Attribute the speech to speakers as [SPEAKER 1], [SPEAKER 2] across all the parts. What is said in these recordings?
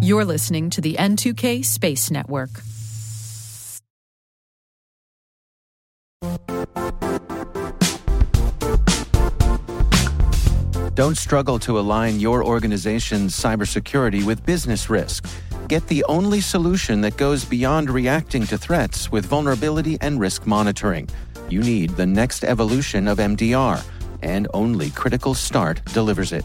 [SPEAKER 1] You're listening to the N2K Space Network.
[SPEAKER 2] Don't struggle to align your organization's cybersecurity with business risk. Get the only solution that goes beyond reacting to threats with vulnerability and risk monitoring. You need the next evolution of MDR, and only Critical Start delivers it.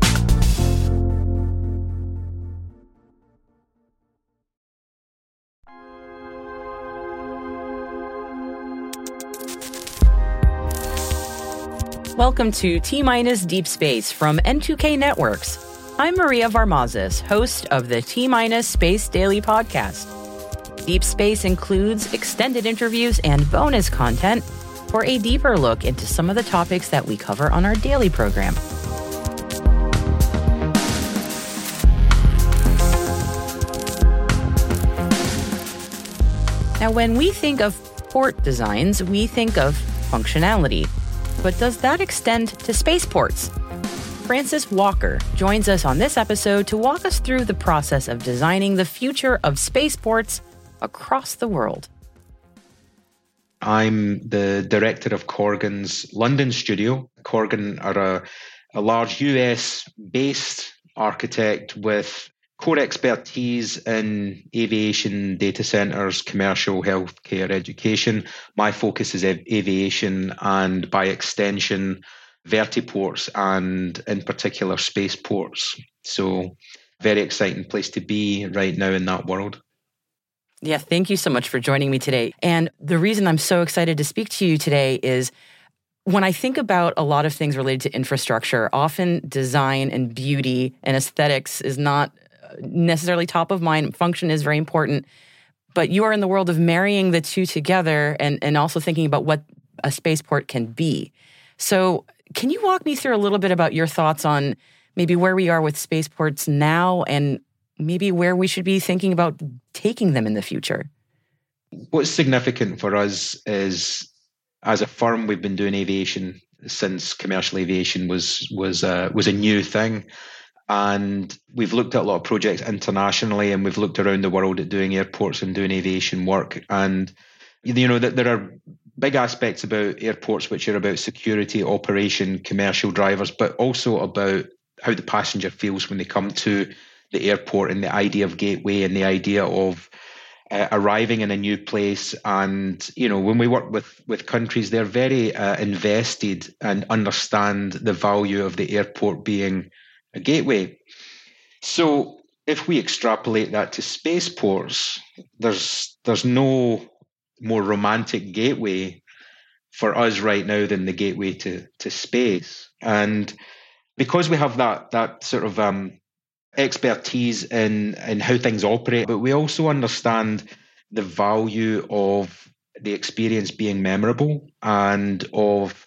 [SPEAKER 3] Welcome to T Minus Deep Space from N2K Networks. I'm Maria Varmazis, host of the T Minus Space Daily podcast. Deep Space includes extended interviews and bonus content for a deeper look into some of the topics that we cover on our daily program. Now, when we think of port designs, we think of functionality. But does that extend to spaceports? Francis Walker joins us on this episode to walk us through the process of designing the future of spaceports across the world.
[SPEAKER 4] I'm the director of Corgan's London studio. Corgan are a, a large US based architect with core expertise in aviation data centers, commercial, healthcare, education. My focus is aviation and by extension, vertiports and in particular spaceports. So, very exciting place to be right now in that world.
[SPEAKER 3] Yeah, thank you so much for joining me today. And the reason I'm so excited to speak to you today is when I think about a lot of things related to infrastructure, often design and beauty and aesthetics is not necessarily top of mind. Function is very important, but you are in the world of marrying the two together and, and also thinking about what a spaceport can be. So, can you walk me through a little bit about your thoughts on maybe where we are with spaceports now and maybe where we should be thinking about taking them in the future?
[SPEAKER 4] What's significant for us is as a firm, we've been doing aviation since commercial aviation was was uh, was a new thing. And we've looked at a lot of projects internationally and we've looked around the world at doing airports and doing aviation work. And, you know, that there are big aspects about airports which are about security, operation, commercial drivers, but also about how the passenger feels when they come to the airport and the idea of gateway and the idea of uh, arriving in a new place and you know when we work with with countries they're very uh, invested and understand the value of the airport being a gateway. So if we extrapolate that to spaceports, there's there's no more romantic gateway for us right now than the gateway to to space. And because we have that that sort of um, expertise in in how things operate, but we also understand the value of the experience being memorable and of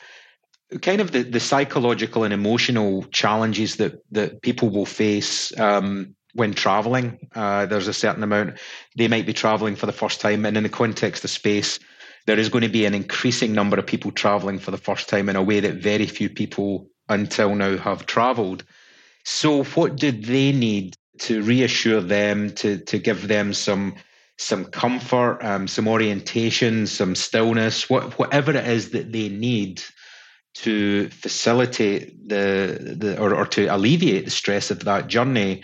[SPEAKER 4] kind of the, the psychological and emotional challenges that that people will face um, when traveling. Uh, there's a certain amount they might be traveling for the first time, and in the context of space, there is going to be an increasing number of people traveling for the first time in a way that very few people until now have traveled. So, what do they need to reassure them to to give them some some comfort, um, some orientation, some stillness, what, whatever it is that they need to facilitate the, the or, or to alleviate the stress of that journey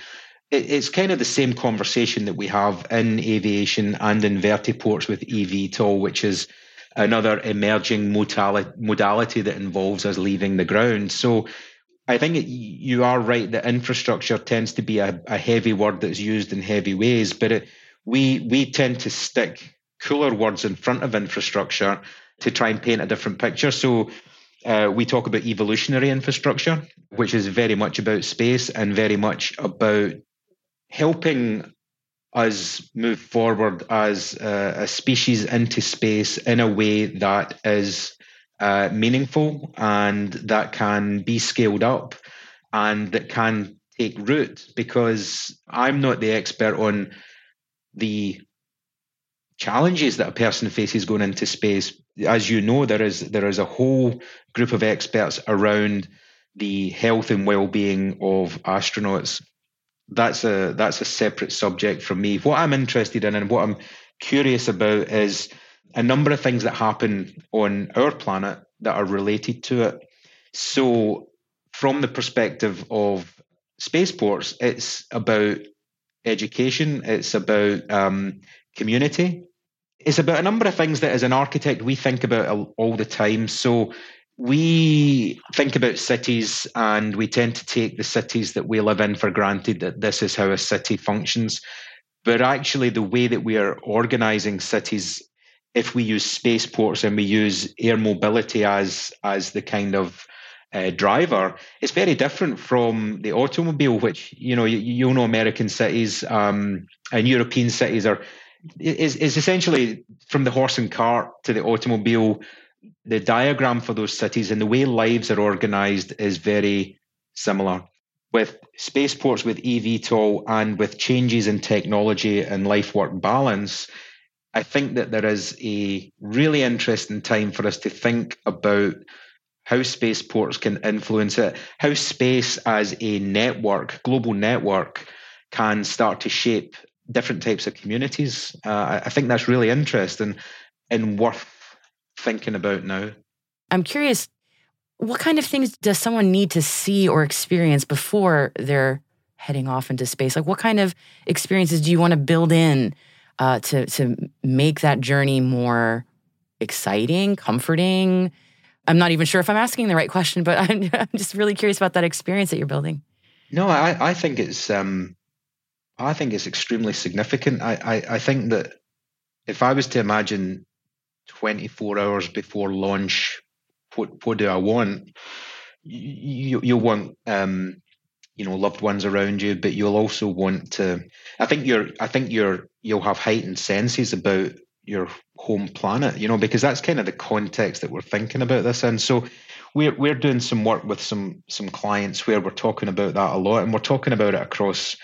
[SPEAKER 4] it, it's kind of the same conversation that we have in aviation and in vertiports with eVTOL, which is another emerging modality, that involves us leaving the ground. So I think you are right that infrastructure tends to be a, a heavy word that's used in heavy ways, but it, we we tend to stick cooler words in front of infrastructure to try and paint a different picture. So uh, we talk about evolutionary infrastructure, which is very much about space and very much about helping us move forward as a, a species into space in a way that is uh, meaningful and that can be scaled up and that can take root because I'm not the expert on the challenges that a person faces going into space. As you know, there is there is a whole group of experts around the health and well-being of astronauts that's a that's a separate subject from me. What I'm interested in and what I'm curious about is a number of things that happen on our planet that are related to it. So, from the perspective of spaceports, it's about education, it's about um, community, it's about a number of things that, as an architect, we think about all the time. So, we think about cities and we tend to take the cities that we live in for granted that this is how a city functions. But actually, the way that we are organizing cities, if we use spaceports and we use air mobility as, as the kind of uh, driver, it's very different from the automobile, which, you know, you, you know, American cities um, and European cities are is, is essentially from the horse and cart to the automobile the diagram for those cities and the way lives are organized is very similar. With spaceports, with eVTOL, and with changes in technology and life work balance, I think that there is a really interesting time for us to think about how spaceports can influence it, how space as a network, global network, can start to shape different types of communities. Uh, I think that's really interesting and worth thinking about now.
[SPEAKER 3] I'm curious, what kind of things does someone need to see or experience before they're heading off into space? Like, what kind of experiences do you want to build in uh, to to make that journey more exciting, comforting? I'm not even sure if I'm asking the right question, but I'm, I'm just really curious about that experience that you're building.
[SPEAKER 4] No, I, I think it's um, I think it's extremely significant. I, I, I think that if I was to imagine 24 hours before launch, what what do I want? You you want um, you know loved ones around you, but you'll also want to. I think you're. I think you're. You'll have heightened senses about your home planet. You know because that's kind of the context that we're thinking about this in. So we're we're doing some work with some some clients where we're talking about that a lot, and we're talking about it across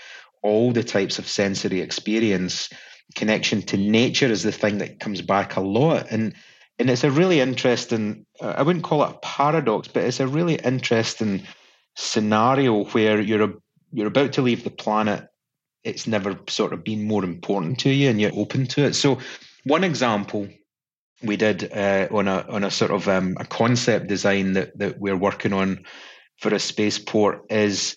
[SPEAKER 4] all the types of sensory experience connection to nature is the thing that comes back a lot. And and it's a really interesting i wouldn't call it a paradox but it's a really interesting scenario where you're you're about to leave the planet. It's never sort of been more important to you and you're open to it. So one example we did uh, on a on a sort of um, a concept design that that we're working on for a spaceport is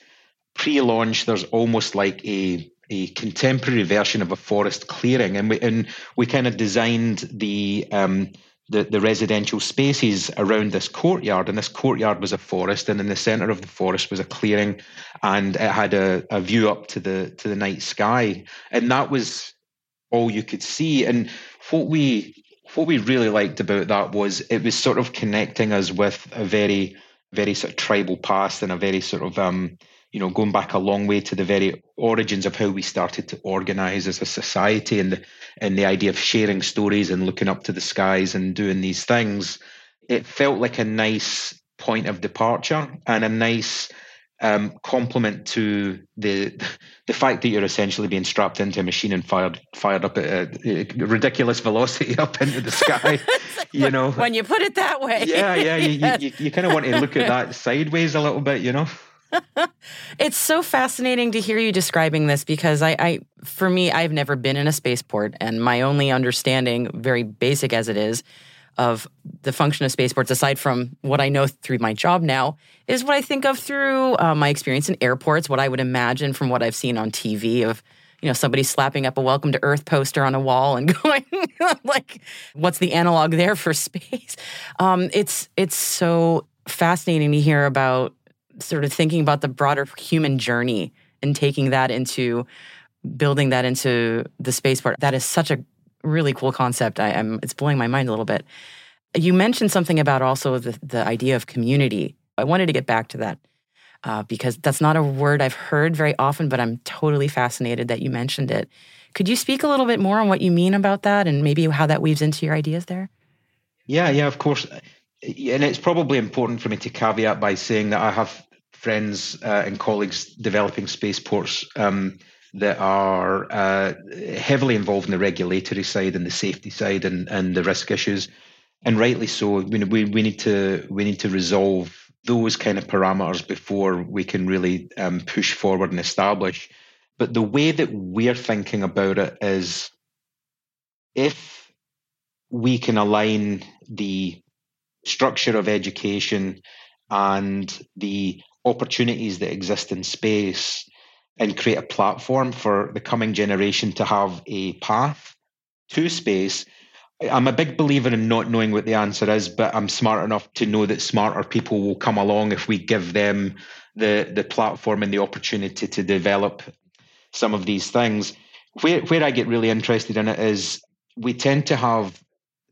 [SPEAKER 4] pre-launch there's almost like a a contemporary version of a forest clearing, and we and we kind of designed the um, the, the residential spaces around this courtyard, and this courtyard was a forest, and in the centre of the forest was a clearing, and it had a, a view up to the to the night sky, and that was all you could see. And what we what we really liked about that was it was sort of connecting us with a very very sort of tribal past and a very sort of um, you know, going back a long way to the very origins of how we started to organize as a society and the, and the idea of sharing stories and looking up to the skies and doing these things, it felt like a nice point of departure and a nice um, complement to the the fact that you're essentially being strapped into a machine and fired fired up at a, ridiculous velocity up into the sky. you know,
[SPEAKER 3] when you put it that way.
[SPEAKER 4] Yeah, yeah. You, yes. you, you, you kind of want to look at that sideways a little bit, you know.
[SPEAKER 3] It's so fascinating to hear you describing this because I, I, for me, I've never been in a spaceport, and my only understanding, very basic as it is, of the function of spaceports, aside from what I know through my job now, is what I think of through uh, my experience in airports, what I would imagine from what I've seen on TV of you know somebody slapping up a welcome to earth poster on a wall and going like what's the analog there for space? Um, it's it's so fascinating to hear about sort of thinking about the broader human journey and taking that into building that into the spaceport. That is such a really cool concept. I am it's blowing my mind a little bit. You mentioned something about also the, the idea of community. I wanted to get back to that uh, because that's not a word I've heard very often, but I'm totally fascinated that you mentioned it. Could you speak a little bit more on what you mean about that and maybe how that weaves into your ideas there?
[SPEAKER 4] Yeah, yeah, of course. And it's probably important for me to caveat by saying that I have friends uh, and colleagues developing spaceports um, that are uh, heavily involved in the regulatory side and the safety side and, and the risk issues, and rightly so. We, we, we need to we need to resolve those kind of parameters before we can really um, push forward and establish. But the way that we're thinking about it is if we can align the structure of education and the opportunities that exist in space and create a platform for the coming generation to have a path to space. I'm a big believer in not knowing what the answer is, but I'm smart enough to know that smarter people will come along if we give them the the platform and the opportunity to develop some of these things. Where where I get really interested in it is we tend to have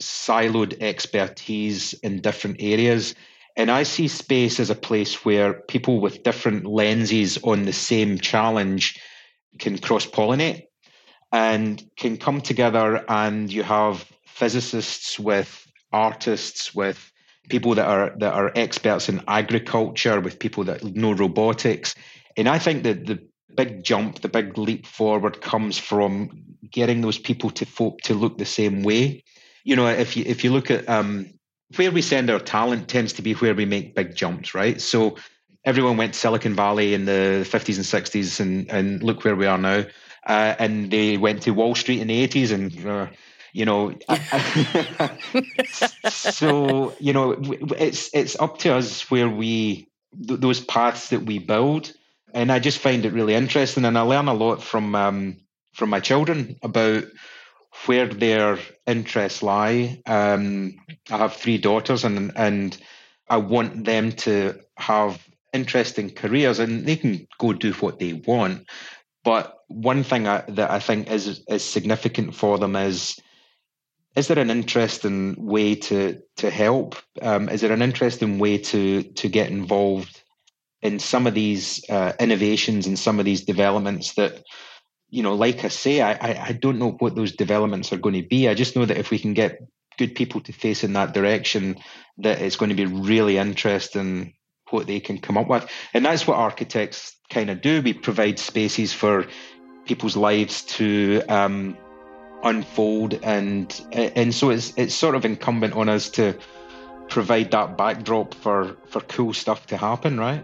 [SPEAKER 4] siloed expertise in different areas. And I see space as a place where people with different lenses on the same challenge can cross pollinate and can come together. And you have physicists with artists, with people that are that are experts in agriculture, with people that know robotics. And I think that the big jump, the big leap forward comes from getting those people to to look the same way. You know, if you if you look at um, where we send our talent tends to be where we make big jumps, right? So everyone went to Silicon Valley in the 50s and 60s, and, and look where we are now. Uh, and they went to Wall Street in the 80s, and uh, you know, so you know, it's it's up to us where we th- those paths that we build, and I just find it really interesting, and I learn a lot from um, from my children about where their interests lie. Um, I have three daughters, and and I want them to have interesting careers, and they can go do what they want. But one thing I, that I think is is significant for them is is there an interesting way to to help? Um, is there an interesting way to to get involved in some of these uh, innovations and some of these developments that you know, like I say, I, I, I don't know what those developments are going to be. I just know that if we can get good people to face in that direction, that it's going to be really interesting what they can come up with. And that's what architects kind of do. We provide spaces for people's lives to um, unfold, and and so it's it's sort of incumbent on us to provide that backdrop for for cool stuff to happen, right?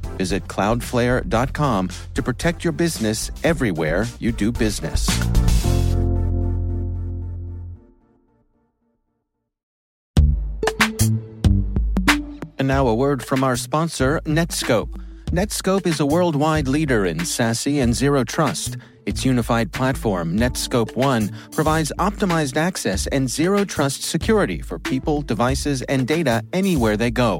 [SPEAKER 2] Visit cloudflare.com to protect your business everywhere you do business. And now a word from our sponsor, Netskope. Netskope is a worldwide leader in SASE and zero trust. Its unified platform, Netskope One, provides optimized access and zero trust security for people, devices, and data anywhere they go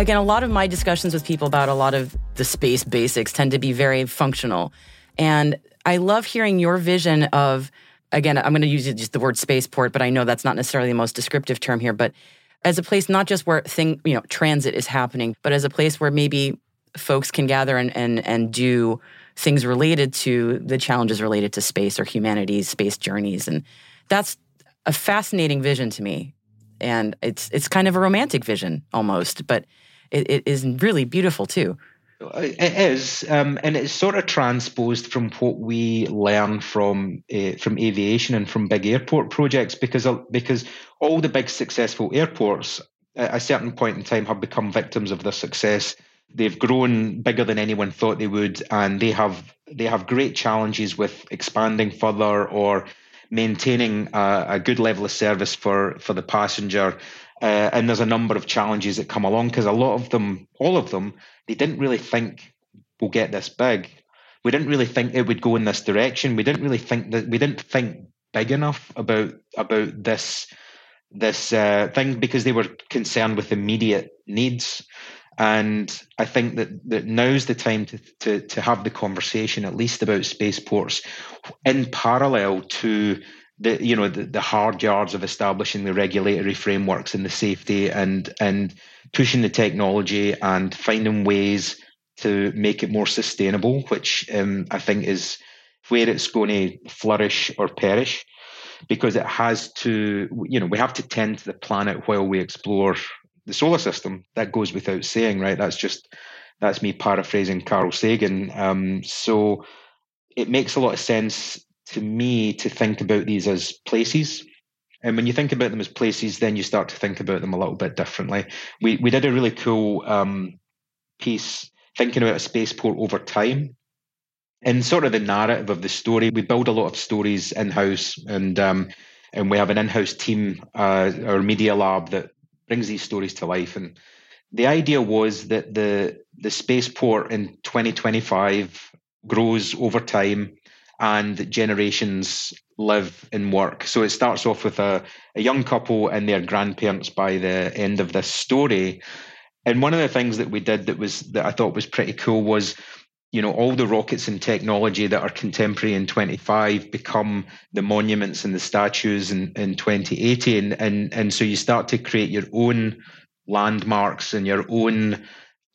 [SPEAKER 3] again, a lot of my discussions with people about a lot of the space basics tend to be very functional. And I love hearing your vision of again, I'm going to use just the word spaceport, but I know that's not necessarily the most descriptive term here, but as a place not just where thing, you know, transit is happening, but as a place where maybe folks can gather and and and do things related to the challenges related to space or humanity's space journeys and that's a fascinating vision to me and it's it's kind of a romantic vision almost but it, it is really beautiful too
[SPEAKER 4] it is, um, and it's sort of transposed from what we learn from uh, from aviation and from big airport projects, because because all the big successful airports at a certain point in time have become victims of their success. They've grown bigger than anyone thought they would, and they have they have great challenges with expanding further or maintaining a, a good level of service for for the passenger. Uh, and there's a number of challenges that come along because a lot of them, all of them, they didn't really think we'll get this big. We didn't really think it would go in this direction. We didn't really think that we didn't think big enough about about this this uh, thing because they were concerned with immediate needs. And I think that, that now's the time to, to, to have the conversation, at least about spaceports, in parallel to the you know the, the hard yards of establishing the regulatory frameworks and the safety and and pushing the technology and finding ways to make it more sustainable, which um, I think is where it's going to flourish or perish, because it has to you know we have to tend to the planet while we explore the solar system. That goes without saying, right? That's just that's me paraphrasing Carl Sagan. Um, so it makes a lot of sense to me to think about these as places. And when you think about them as places, then you start to think about them a little bit differently. We we did a really cool um, piece thinking about a spaceport over time. In sort of the narrative of the story, we build a lot of stories in house, and um, and we have an in-house team, uh, our media lab that brings these stories to life. And the idea was that the the spaceport in 2025 grows over time and generations live and work. So it starts off with a, a young couple and their grandparents by the end of this story. And one of the things that we did that was that I thought was pretty cool was, you know, all the rockets and technology that are contemporary in 25 become the monuments and the statues in, in 2080. And, and, and so you start to create your own landmarks and your own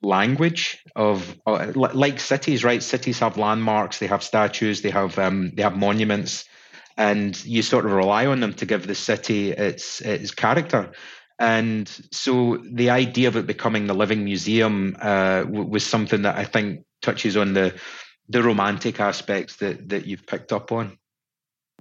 [SPEAKER 4] language of uh, like cities right? Cities have landmarks they have statues they have um, they have monuments and you sort of rely on them to give the city its its character. And so the idea of it becoming the living museum uh, w- was something that I think touches on the the romantic aspects that that you've picked up on.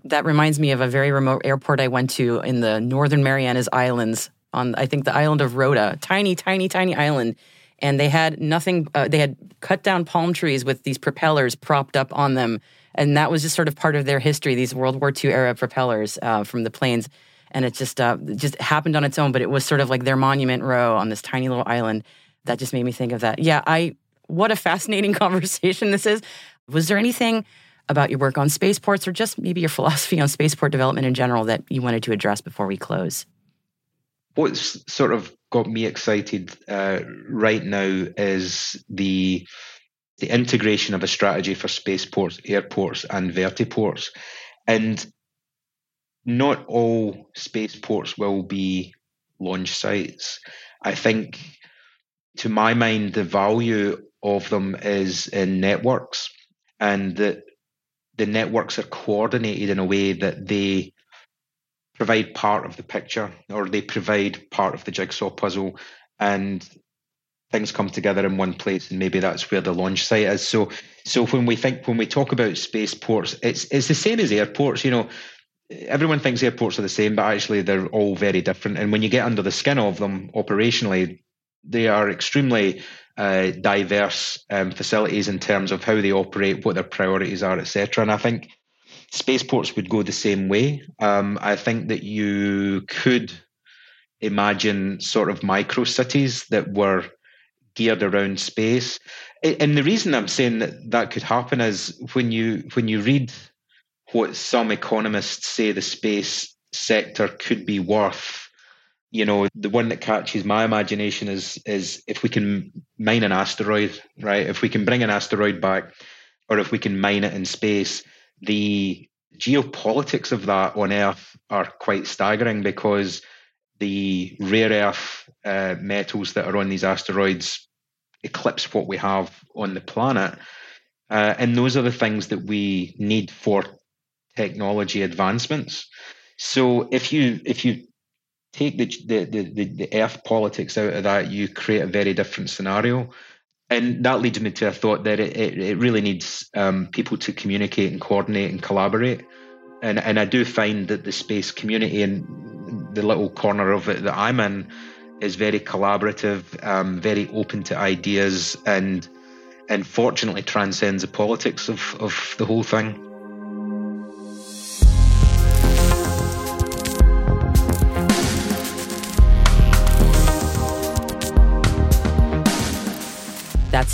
[SPEAKER 3] That reminds me of a very remote airport I went to in the Northern Marianas Islands on I think the island of Rota, tiny, tiny, tiny island and they had nothing. Uh, they had cut down palm trees with these propellers propped up on them, and that was just sort of part of their history. These World War II era propellers uh, from the planes, and it just uh, just happened on its own. But it was sort of like their monument row on this tiny little island. That just made me think of that. Yeah, I. What a fascinating conversation this is. Was there anything about your work on spaceports, or just maybe your philosophy on spaceport development in general, that you wanted to address before we close?
[SPEAKER 4] What's sort of got me excited uh, right now is the the integration of a strategy for spaceports, airports, and vertiports. And not all spaceports will be launch sites. I think, to my mind, the value of them is in networks and that the networks are coordinated in a way that they provide part of the picture or they provide part of the jigsaw puzzle and things come together in one place and maybe that's where the launch site is. So so when we think when we talk about spaceports it's it's the same as airports you know. Everyone thinks airports are the same but actually they're all very different and when you get under the skin of them operationally they are extremely uh, diverse um, facilities in terms of how they operate what their priorities are etc and i think spaceports would go the same way. Um, I think that you could imagine sort of micro cities that were geared around space. And the reason I'm saying that that could happen is when you when you read what some economists say the space sector could be worth. You know, the one that catches my imagination is is if we can mine an asteroid, right? If we can bring an asteroid back, or if we can mine it in space, the geopolitics of that on Earth are quite staggering because the rare earth uh, metals that are on these asteroids eclipse what we have on the planet. Uh, and those are the things that we need for technology advancements. So if you if you take the the, the, the earth politics out of that, you create a very different scenario. And that leads me to a thought that it, it, it really needs um, people to communicate and coordinate and collaborate. And, and I do find that the space community and the little corner of it that I'm in is very collaborative, um, very open to ideas, and and fortunately transcends the politics of, of the whole thing.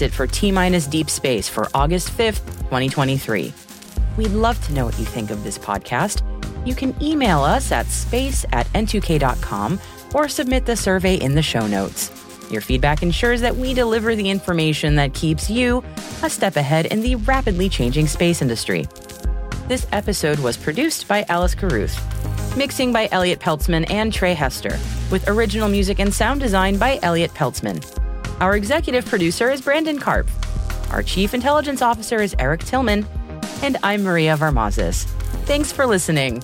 [SPEAKER 3] It for T Minus Deep Space for August 5th, 2023. We'd love to know what you think of this podcast. You can email us at space at n2k.com or submit the survey in the show notes. Your feedback ensures that we deliver the information that keeps you a step ahead in the rapidly changing space industry. This episode was produced by Alice Carruth, mixing by Elliot Peltzman and Trey Hester, with original music and sound design by Elliot Peltzman. Our executive producer is Brandon Karp. Our chief intelligence officer is Eric Tillman. And I'm Maria Varmazis. Thanks for listening.